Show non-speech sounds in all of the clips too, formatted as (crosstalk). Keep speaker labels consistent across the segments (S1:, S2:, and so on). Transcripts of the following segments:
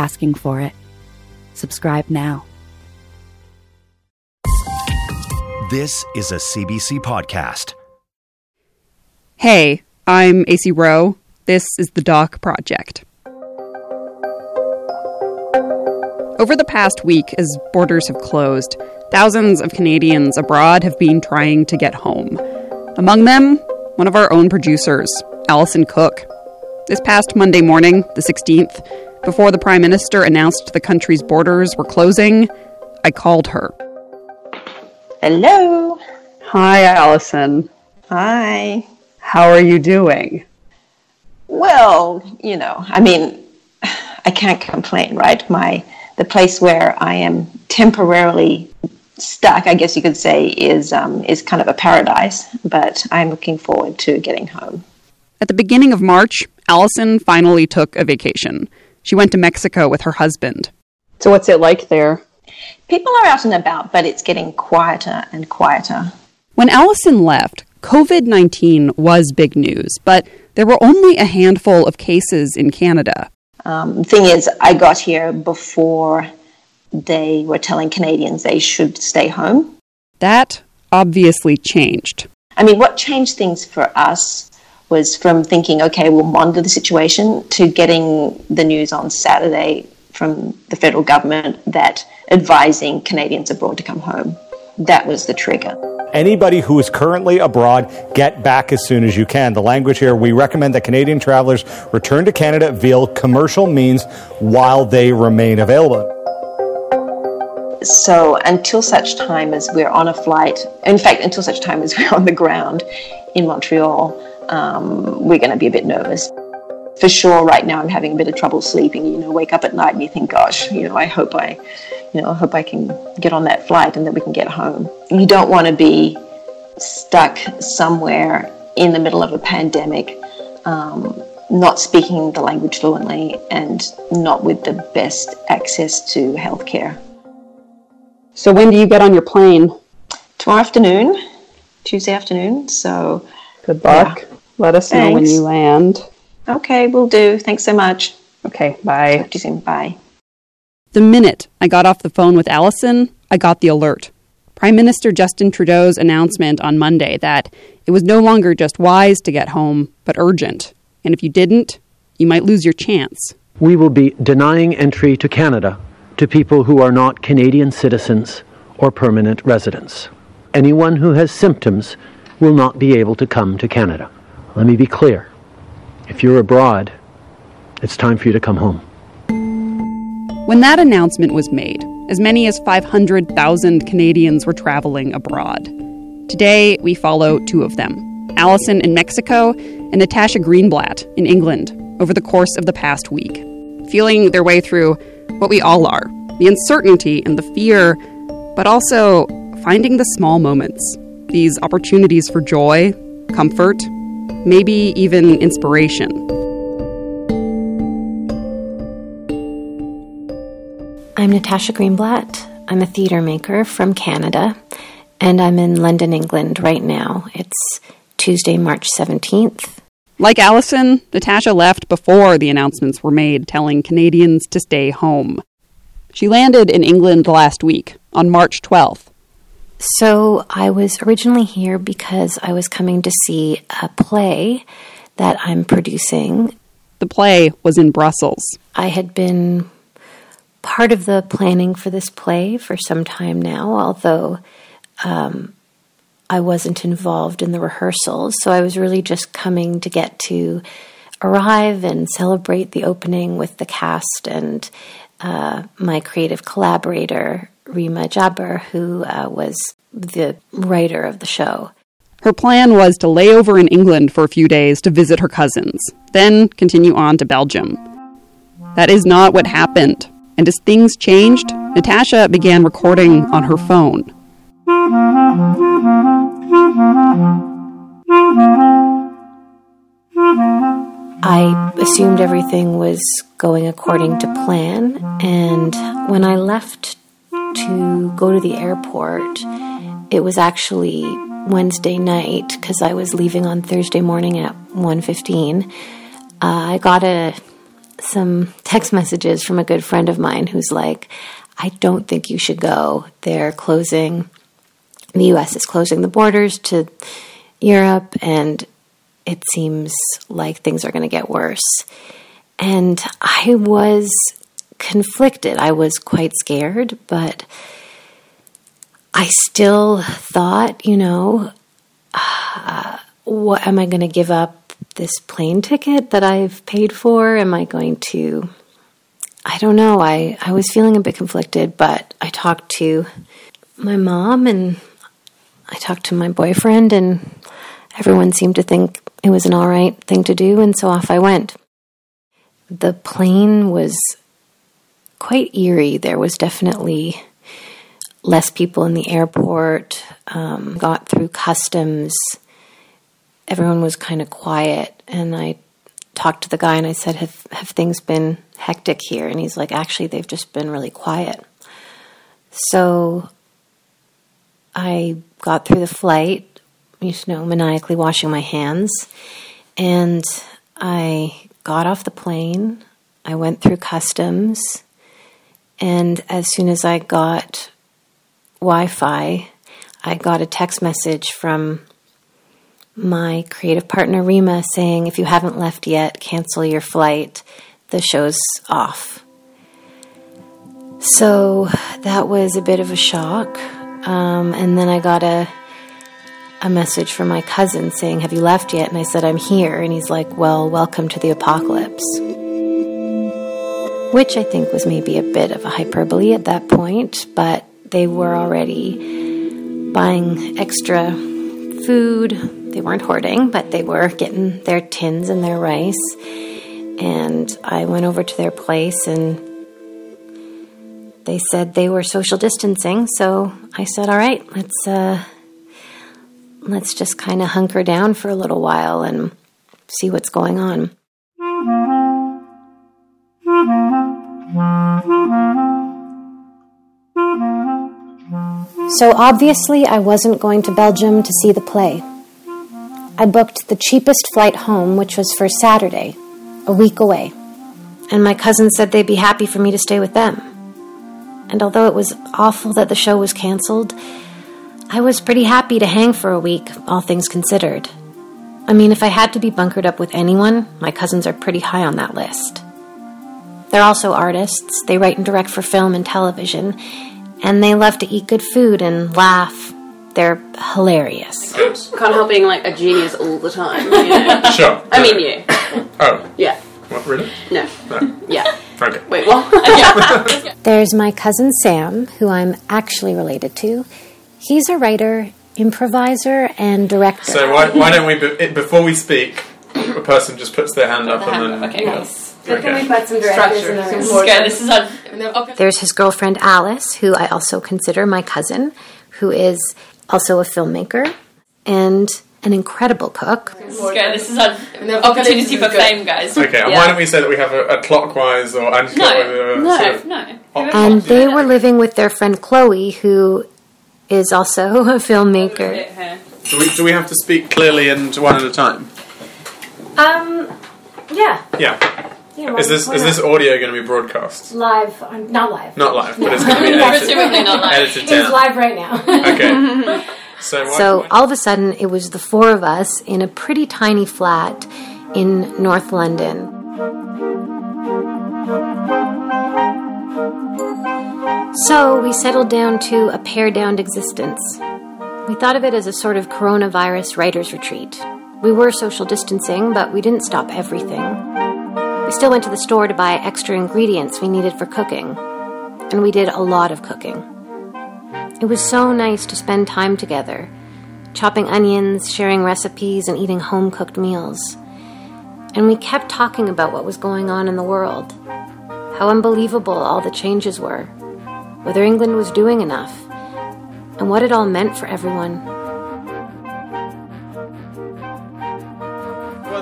S1: asking for it. Subscribe now.
S2: This is a CBC podcast.
S3: Hey, I'm Acey Rowe. This is the Doc Project. Over the past week, as borders have closed, thousands of Canadians abroad have been trying to get home. Among them, one of our own producers, Allison Cook. This past Monday morning, the 16th, before the Prime Minister announced the country's borders were closing, I called her.
S4: Hello.
S3: Hi, Allison.
S4: Hi.
S3: How are you doing?
S4: Well, you know, I mean, (sighs) I can't complain, right? My the place where I am temporarily stuck, I guess you could say, is um, is kind of a paradise. But I'm looking forward to getting home.
S3: At the beginning of March, Allison finally took a vacation. She went to Mexico with her husband. So, what's it like there?
S4: People are out and about, but it's getting quieter and quieter.
S3: When Allison left, COVID 19 was big news, but there were only a handful of cases in Canada.
S4: Um, thing is, I got here before they were telling Canadians they should stay home.
S3: That obviously changed.
S4: I mean, what changed things for us was from thinking, okay, we'll monitor the situation, to getting the news on Saturday from the federal government that advising Canadians abroad to come home. That was the trigger.
S5: Anybody who is currently abroad, get back as soon as you can. The language here, we recommend that Canadian travelers return to Canada via commercial means while they remain available.
S4: So, until such time as we're on a flight, in fact, until such time as we're on the ground in Montreal, um, we're going to be a bit nervous. For sure, right now I'm having a bit of trouble sleeping. You know, wake up at night and you think, gosh, you know, I hope I, you know, I hope I can get on that flight and that we can get home. You don't want to be stuck somewhere in the middle of a pandemic, um, not speaking the language fluently and not with the best access to healthcare.
S3: So, when do you get on your plane?
S4: Tomorrow afternoon, Tuesday afternoon. So,
S3: good luck. Yeah. Let us Thanks. know when you land.
S4: Okay, we'll do. Thanks so much.
S3: Okay, bye.
S4: Talk to you soon. Bye.
S3: The minute I got off the phone with Allison, I got the alert. Prime Minister Justin Trudeau's announcement on Monday that it was no longer just wise to get home, but urgent. And if you didn't, you might lose your chance.
S6: We will be denying entry to Canada to people who are not Canadian citizens or permanent residents. Anyone who has symptoms will not be able to come to Canada. Let me be clear. If you're abroad, it's time for you to come home.
S3: When that announcement was made, as many as 500,000 Canadians were traveling abroad. Today, we follow two of them Allison in Mexico and Natasha Greenblatt in England over the course of the past week, feeling their way through what we all are the uncertainty and the fear, but also finding the small moments, these opportunities for joy, comfort, maybe even inspiration.
S7: I'm Natasha Greenblatt. I'm a theatre maker from Canada, and I'm in London, England right now. It's Tuesday, March 17th.
S3: Like Allison, Natasha left before the announcements were made telling Canadians to stay home. She landed in England last week, on March 12th.
S7: So I was originally here because I was coming to see a play that I'm producing.
S3: The play was in Brussels.
S7: I had been part of the planning for this play for some time now, although um, I wasn't involved in the rehearsals. So I was really just coming to get to arrive and celebrate the opening with the cast and uh, my creative collaborator, Rimah Jabr, who uh, was the writer of the show.
S3: Her plan was to lay over in England for a few days to visit her cousins, then continue on to Belgium. That is not what happened. And as things changed, Natasha began recording on her phone.
S7: I assumed everything was going according to plan, and when I left to go to the airport, it was actually Wednesday night because I was leaving on Thursday morning at 1:15. Uh, I got a some text messages from a good friend of mine who's like, "I don't think you should go. They're closing. The U.S. is closing the borders to Europe, and it seems like things are going to get worse." And I was conflicted. I was quite scared, but I still thought, you know, uh, what am I going to give up this plane ticket that I've paid for? Am I going to I don't know. I I was feeling a bit conflicted, but I talked to my mom and I talked to my boyfriend and everyone seemed to think it was an all right thing to do and so off I went. The plane was quite eerie. There was definitely less people in the airport, um, got through customs. Everyone was kind of quiet. And I talked to the guy and I said, have, have things been hectic here? And he's like, Actually, they've just been really quiet. So I got through the flight, you know, maniacally washing my hands. And I got off the plane. I went through customs. And as soon as I got Wi Fi, I got a text message from my creative partner Rimah saying, if you haven't left yet, cancel your flight. The show's off. So that was a bit of a shock. Um, and then I got a a message from my cousin saying, "Have you left yet?" And I said, "I'm here." And he's like, "Well, welcome to the apocalypse." Which I think was maybe a bit of a hyperbole at that point, but they were already buying extra food. They weren't hoarding, but they were getting their tins and their rice. And I went over to their place and they said they were social distancing. So I said, "All right, let's uh, let's just kind of hunker down for a little while and see what's going on."
S8: So obviously, I wasn't going to Belgium to see the play. I booked the cheapest flight home, which was for Saturday, a week away.
S7: And my cousins said they'd be happy for me to stay with them. And although it was awful that the show was canceled, I was pretty happy to hang for a week, all things considered. I mean, if I had to be bunkered up with anyone, my cousins are pretty high on that list. They're also artists, they write and direct for film and television, and they love to eat good food and laugh. They're hilarious.
S9: Can't help being like a genius all the time. You know? (laughs)
S10: Sure.
S9: I mean, you.
S10: Oh,
S9: Yeah.
S10: what, really?
S9: No.
S10: No.
S9: Yeah.
S10: Okay.
S9: Wait, what? (laughs)
S8: There's my cousin Sam, who I'm actually related to. He's a writer, improviser, and director.
S10: So why, why don't we, be, before we speak, a person just puts their hand up and then...
S9: Okay,
S8: Nice.
S10: Okay.
S8: put some
S9: Structure. This is good. This is a. Okay.
S7: There's his girlfriend Alice, who I also consider my cousin, who is also a filmmaker and an incredible cook.
S9: This is. This is an opportunity for fame, guys.
S10: Okay, and
S9: Yeah.
S10: why don't we say that we have a, a clockwise or
S9: No,
S10: anti-clockwise...
S9: no,
S10: sort of-
S9: no.
S7: And they were living with their friend Chloe, who is also (laughs) a filmmaker.
S10: Do we, do we have to speak clearly and one at a time?
S8: Um, yeah.
S10: Yeah.
S8: Yeah
S10: Is this is this audio going to be broadcast?
S8: live? On, not live.
S10: Not live, but it's going to be (laughs)
S9: Presumably
S10: edited,
S9: not live.
S8: It's live right now. (laughs)
S10: Okay. (laughs) So, why,
S7: So
S10: why-
S7: all of a sudden, it was the four of us in a pretty tiny flat in North London. So we settled down to a pared down existence. We thought of it as a sort of coronavirus writer's retreat. We were social distancing, but we didn't stop everything. We still went to the store to buy extra ingredients we needed for cooking. And we did a lot of cooking. It was so nice to spend time together, chopping onions, sharing recipes, and eating home cooked meals. And we kept talking about what was going on in the world how unbelievable all the changes were, whether England was doing enough, and what it all meant for everyone.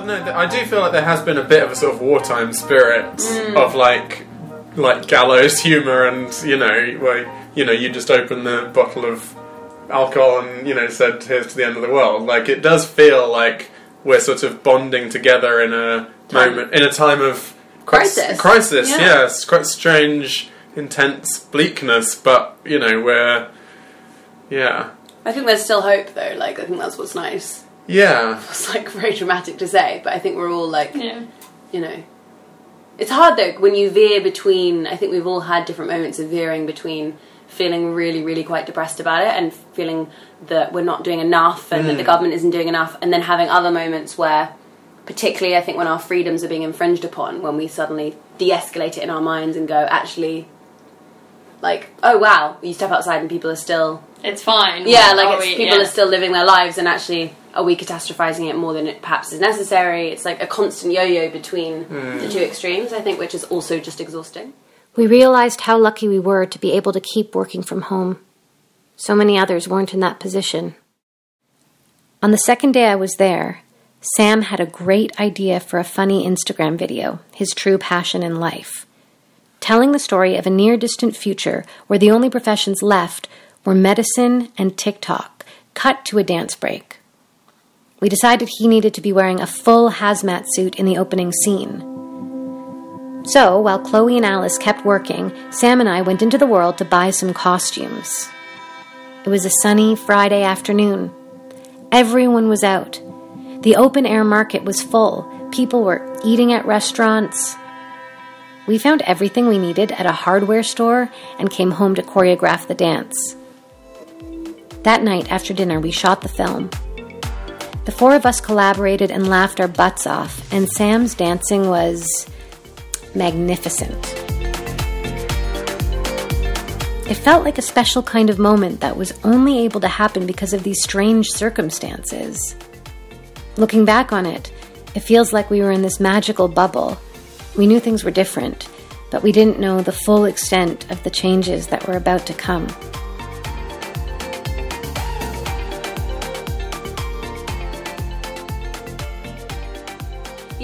S10: No, th- I do feel like there has been a bit of a sort of wartime spirit mm. of like, like gallows humour, and you know, where you know you just open the bottle of alcohol and you know said here's to the end of the world. Like it does feel like we're sort of bonding together in a moment in a time of
S9: Crisis.
S10: crisis,
S9: Yeah.
S10: yes, quite strange, intense bleakness, but you know we're yeah.
S9: I think there's still hope though. Like I think that's what's nice.
S10: Yeah,
S9: It's like very dramatic to say, but I think we're all like, you know, it's hard though when you veer between. I think we've all had different moments of veering between feeling really, really quite depressed about it and feeling that we're not doing enough and that the mm. government isn't doing enough, and then having other moments where, particularly, I think when our freedoms are being infringed upon, when we suddenly de-escalate it in our minds and go, actually, like, oh wow, you step outside and people are still
S11: It's fine.
S9: yeah, like it's,
S11: we-
S9: people
S11: yeah.
S9: are still living their lives, and actually, are we catastrophizing it more than it perhaps is necessary? It's like a constant yo-yo between the hmm. two extremes. I think, which is also just exhausting.
S7: We realized how lucky we were to be able to keep working from home. So many others weren't in that position. On the second day I was there, Sam had a great idea for a funny Instagram video, his true passion in life, telling the story of a near distant future where the only professions left were medicine and TikTok, cut to a dance break. We decided he needed to be wearing a full hazmat suit in the opening scene. So, while Chloe and Alice kept working, Sam and I went into the world to buy some costumes. It was a sunny Friday afternoon. Everyone was out. The open air market was full. People were eating at restaurants. We found everything we needed at a hardware store and came home to choreograph the dance. That night after dinner, we shot the film. The four of us collaborated and laughed our butts off, and Sam's dancing was magnificent. It felt like a special kind of moment that was only able to happen because of these strange circumstances. Looking back on it, it feels like we were in this magical bubble. We knew things were different, but we didn't know the full extent of the changes that were about to come.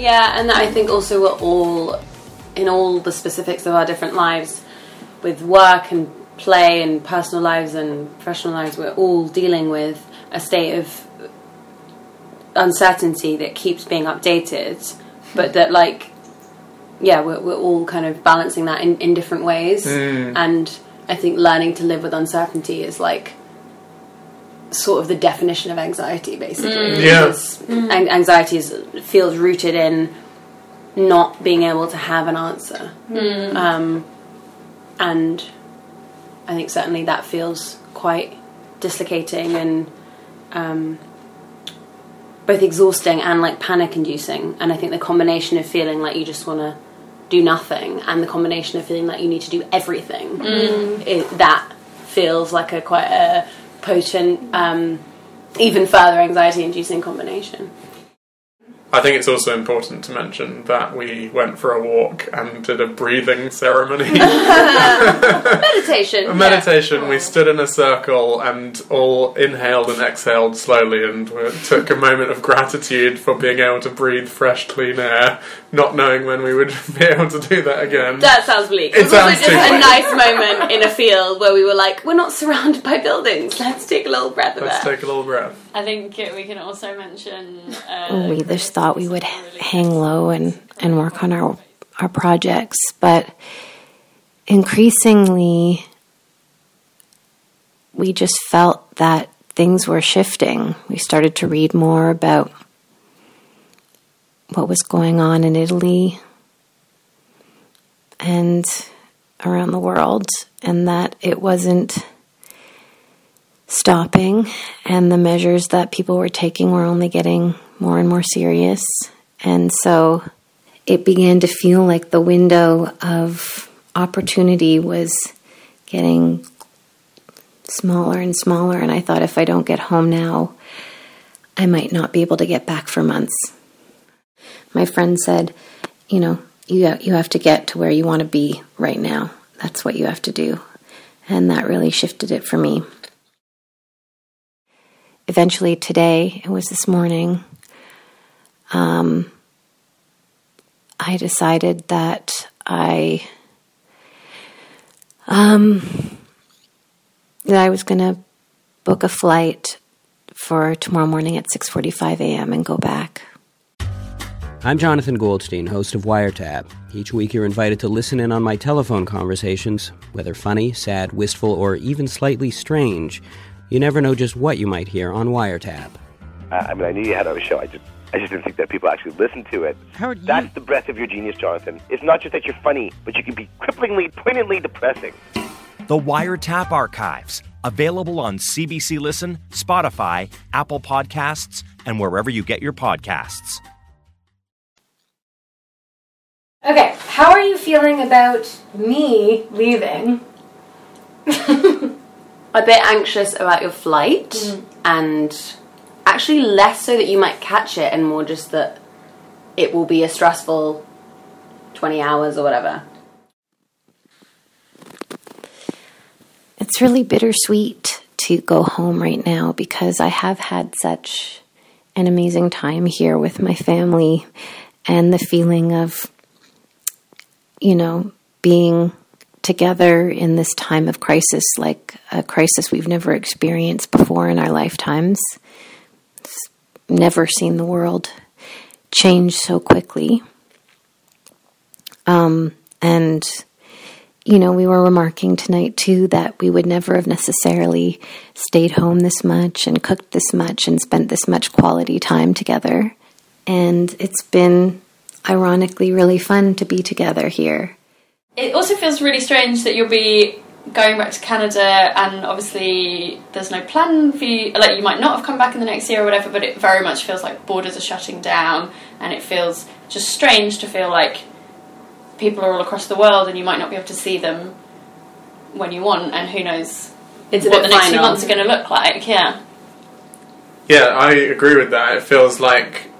S9: Yeah, and I think also we're all in all the specifics of our different lives, with work and play and personal lives and professional lives. We're all dealing with a state of uncertainty that keeps being updated, but that like yeah, we're, we're all kind of balancing that in, in different ways. Mm. And I think learning to live with uncertainty is like sort of the definition of anxiety, basically.
S10: Yeah.
S9: Because an- anxiety is, feels rooted in not being able to have an answer. Um, and I think certainly that feels quite dislocating and um, both exhausting and like panic inducing. And I think the combination of feeling like you just want to do nothing and the combination of feeling like you need to do everything, it, that feels like a quite a potent, um, even further anxiety inducing combination.
S10: I think it's also important to mention that we went for a walk and did a breathing ceremony. (laughs) (laughs)
S9: Meditation.
S10: a meditation. We stood in a circle and all inhaled and exhaled slowly, and took a moment of gratitude for being able to breathe fresh, clean air, not knowing when we would (laughs) be able to do that again.
S9: That sounds bleak.
S10: It
S9: It was also just a
S10: bleak.
S9: nice moment in a field where we were like, we're not surrounded by buildings. Let's take a little breath of
S10: Let's
S9: air.
S10: take a little breath.
S11: I think we can also mention. Uh,
S7: Oh, we just thought we would hang low and, and work on our our projects, but increasingly we just felt that things were shifting. We started to read more about what was going on in Italy and around the world, and that it wasn't stopping, and the measures that people were taking were only getting more and more serious. And so it began to feel like the window of opportunity was getting smaller and smaller. And I thought if I don't get home now, I might not be able to get back for months. My friend said, you know, you you have to get to where you want to be right now. That's what you have to do, and that really shifted it for me. Eventually, today it was this morning. Um, I decided that I um, that I was going to book a flight for tomorrow morning at 6:45 a.m. and go back.
S12: I'm Jonathan Goldstein, host of Wiretap. Each week you're invited to listen in on my telephone conversations, whether funny, sad, wistful, or even slightly strange. You never know just what you might hear on Wiretap.
S13: I mean, I knew you had a show. I just, I just didn't think that people actually listened to it.
S12: Howard,
S13: That's the breadth of your genius, Jonathan. It's not just that you're funny, but you can be cripplingly, poignantly depressing.
S2: The Wiretap Archives, available on CBC Listen, Spotify, Apple Podcasts, and wherever you get your podcasts.
S14: Okay, how are you feeling about me leaving? (laughs)
S9: a bit anxious about your flight
S14: Mm.
S9: and actually less so that you might catch it and more just that it will be a stressful 20 hours or whatever.
S7: It's really bittersweet to go home right now because I have had such an amazing time here with my family and the feeling of, you know, being together in this time of crisis, like a crisis we've never experienced before in our lifetimes. Never seen the world change so quickly. Um, and you know, we were remarking tonight too that we would never have necessarily stayed home this much and cooked this much and spent this much quality time together. And it's been ironically really fun to be together here.
S11: It also feels really strange that you'll be going back to Canada and obviously there's no plan for you. Like, you might not have come back in the next year or whatever, but it very much feels like borders are shutting down and it feels just strange to feel like people are all across the world and you might not be able to see them when you want and who knows
S9: It's
S11: what the next few months are going to look like. Yeah.
S10: Yeah, I agree with that. It feels like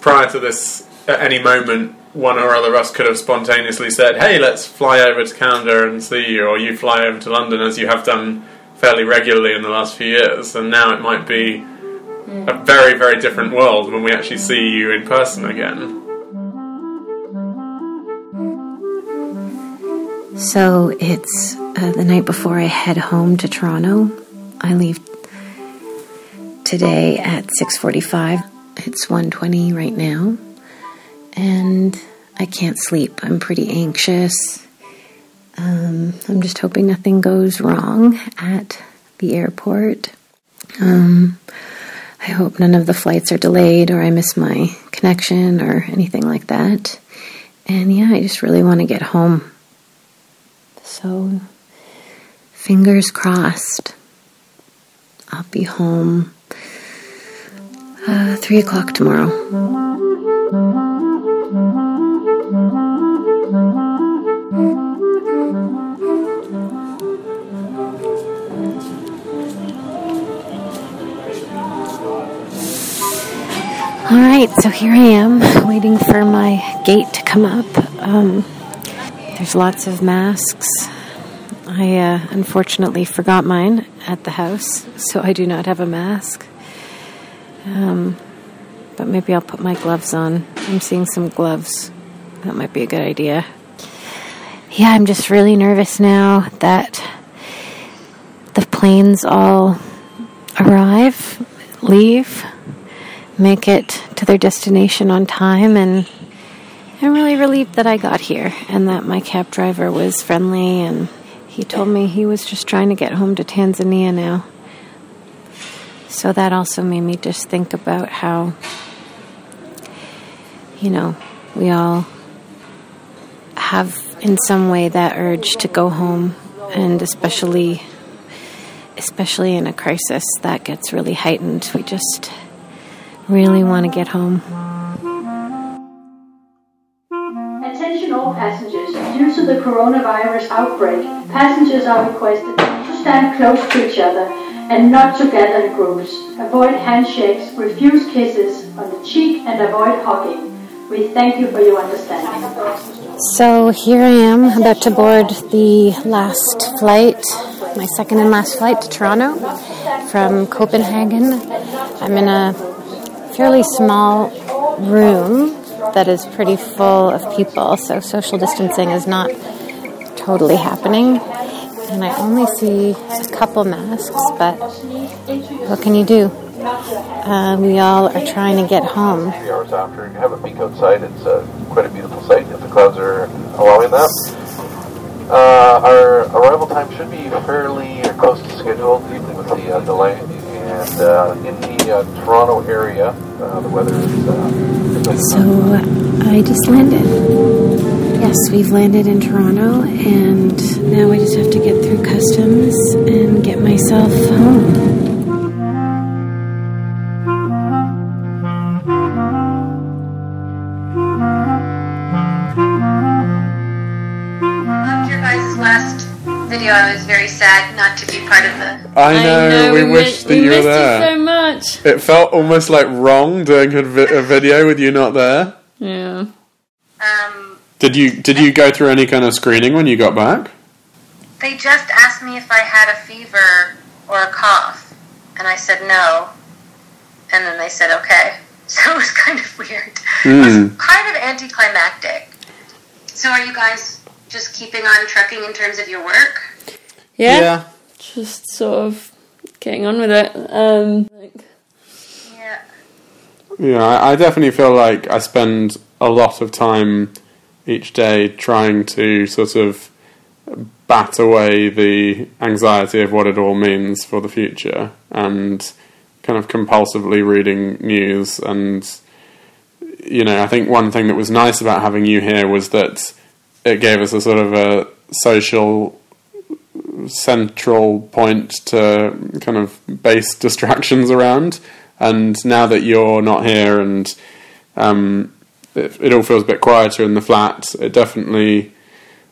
S10: prior to this, at any moment, one or other of us could have spontaneously said, "Hey, let's fly over to Canada and see you," or "You fly over to London," as you have done fairly regularly in the last few years. And now it might be a very, very different world when we actually see you in person again.
S7: So it's uh, the night before I head home to Toronto. I leave today at 6:45. It's 1:20 right now. And I can't sleep. I'm pretty anxious. Um, I'm just hoping nothing goes wrong at the airport. Um, I hope none of the flights are delayed or I miss my connection or anything like that. And yeah, I just really want to get home. So, fingers crossed. I'll be home uh, three o'clock tomorrow. All right, so here I am waiting for my gate to come up. Um, there's lots of masks. I uh, unfortunately forgot mine at the house, so I do not have a mask. Um, but maybe I'll put my gloves on. I'm seeing some gloves. That might be a good idea. Yeah, I'm just really nervous now that the planes all arrive, leave, make it to their destination on time, and I'm really relieved that I got here and that my cab driver was friendly and he told me he was just trying to get home to Tanzania now. So that also made me just think about how, you know, we all have in some way that urge to go home and especially especially in a crisis that gets really heightened. We just really want to get home.
S15: Attention all passengers. Due to the coronavirus outbreak, passengers are requested to stand close to each other and not to gather in groups. Avoid handshakes, refuse kisses on the cheek, and avoid hugging. We thank you for your understanding.
S7: So here I am, about to board the last flight, my second and last flight to Toronto from Copenhagen. I'm in a fairly small room that is pretty full of people, so social distancing is not totally happening. And I only see a couple masks, but what can you do? Uh, we all are trying to get home.
S16: Three hours after, you have a peek outside. It's uh, quite a beautiful sight if the clouds are allowing that. Uh, our arrival time should be fairly close to the uh, Toronto area, uh, the weather is. Uh,
S7: So I just landed. Yes, we've landed in Toronto, and now I just have to get through customs and get myself home.
S17: Loved your guys' last video. I was very sad not to be part of the.
S10: I know, we, wish that you were there.
S18: So much.
S10: It felt almost like wrong doing a, vi- a video with you not there.
S18: Yeah.
S17: Um,
S10: Did you did you go through any kind of screening when you got back?
S17: they just asked me if I had a fever or a cough, and I said no. And then they said okay. (laughs) So it was kind of weird.
S10: Mm.
S17: Kind of anticlimactic. So are you guys just keeping on trucking in terms of your work?
S18: Yeah.
S10: Yeah.
S18: Just sort of getting on with it. Um,
S17: Yeah.
S10: Yeah, I, I definitely feel like I spend a lot of time each day trying to sort of bat away the anxiety of what it all means for the future and kind of compulsively reading news and you know, I think one thing that was nice about having you here was that it gave us a sort of a social central point to kind of base distractions around. And now that you're not here and um, it, it all feels a bit quieter in the flat, it definitely.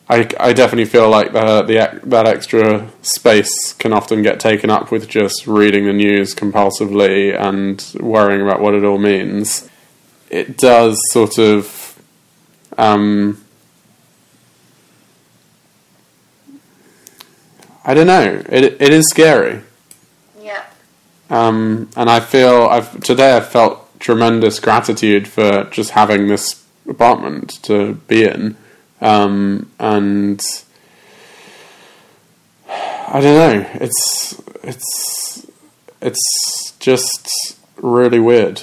S10: I, I definitely feel like the, the that extra space can often get taken up with just reading the news compulsively and worrying about what it all means. It does sort of um, I don't know. It it is scary.
S17: Yeah.
S10: Um, and I feel I've today I felt tremendous gratitude for just having this apartment to be in, um, and I don't know. It's it's it's just really weird.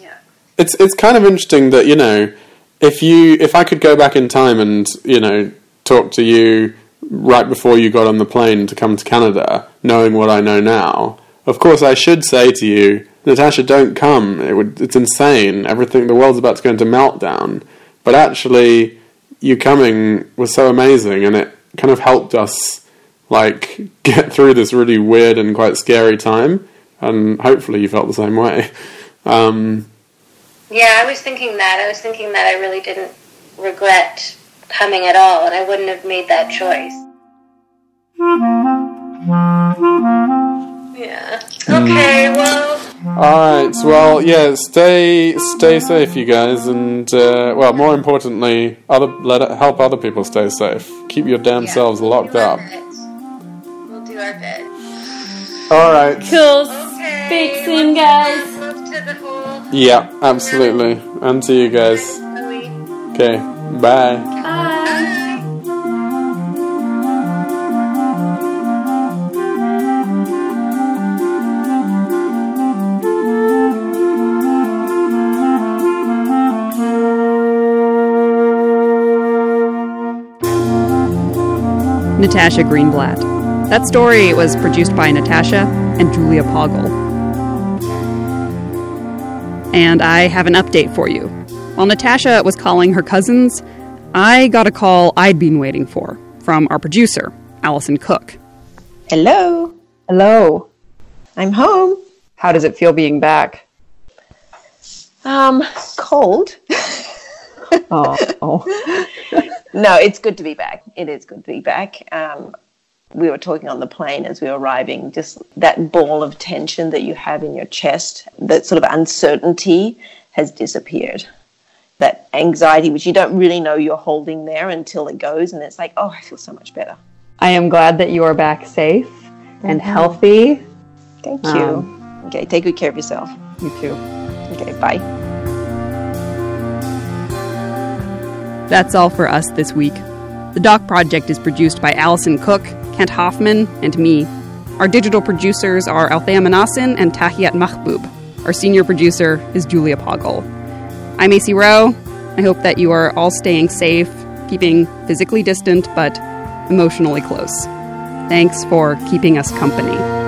S17: Yeah.
S10: It's it's kind of interesting that you know if you if I could go back in time and you know talk to you right before you got on the plane to come to Canada, knowing what I know now, of course I should say to you, Natasha, don't come. It would it's insane. Everything the world's about to go into meltdown. But actually, you coming was so amazing, and it kind of helped us like (laughs) get through this really weird and quite scary time. And hopefully, you felt the same way. Um,
S17: Yeah, I was thinking that. I was thinking that I really didn't regret coming at all, and I wouldn't have made that choice. Yeah. Okay, well,
S10: All right. Well, yeah. Stay stay safe, you guys, and uh, well, more importantly, other let it, help other people stay safe. Keep your damn selves locked up.
S17: we'll do our bit.
S10: All right.
S18: Cool. Speak soon, guys.
S10: Yeah, absolutely. And to you guys. Okay. Bye.
S3: Natasha Greenblatt. That story was produced by Natasha and Julia Pagel. And I have an update for you. While Natasha was calling her cousins, I got a call I'd been waiting for from our producer, Allison Cook.
S4: Hello. Hello. I'm home.
S3: How does it feel being back?
S4: Um, cold. (laughs)
S3: Oh, (laughs)
S4: no, it's good to be back. It is good to be back. Um, we were talking on the plane as we were arriving, just that ball of tension that you have in your chest, that sort of uncertainty has disappeared. that anxiety, which you don't really know you're holding there until it goes, and it's like, oh, I feel so much better.
S3: I am glad that you are back safe and
S4: Mhm.
S3: healthy.
S4: Thank you.
S3: Um,
S4: okay, take good care of yourself.
S3: You too.
S4: Okay, bye.
S3: That's all for us this week. The Doc Project is produced by Allison Cook, Kent Hoffman, and me. Our digital producers are Althea Manasan and Tahiyat Mahbub. Our senior producer is Julia Pagel. I'm Acey Rowe. I hope that you are all staying safe, keeping physically distant but emotionally close. Thanks for keeping us company.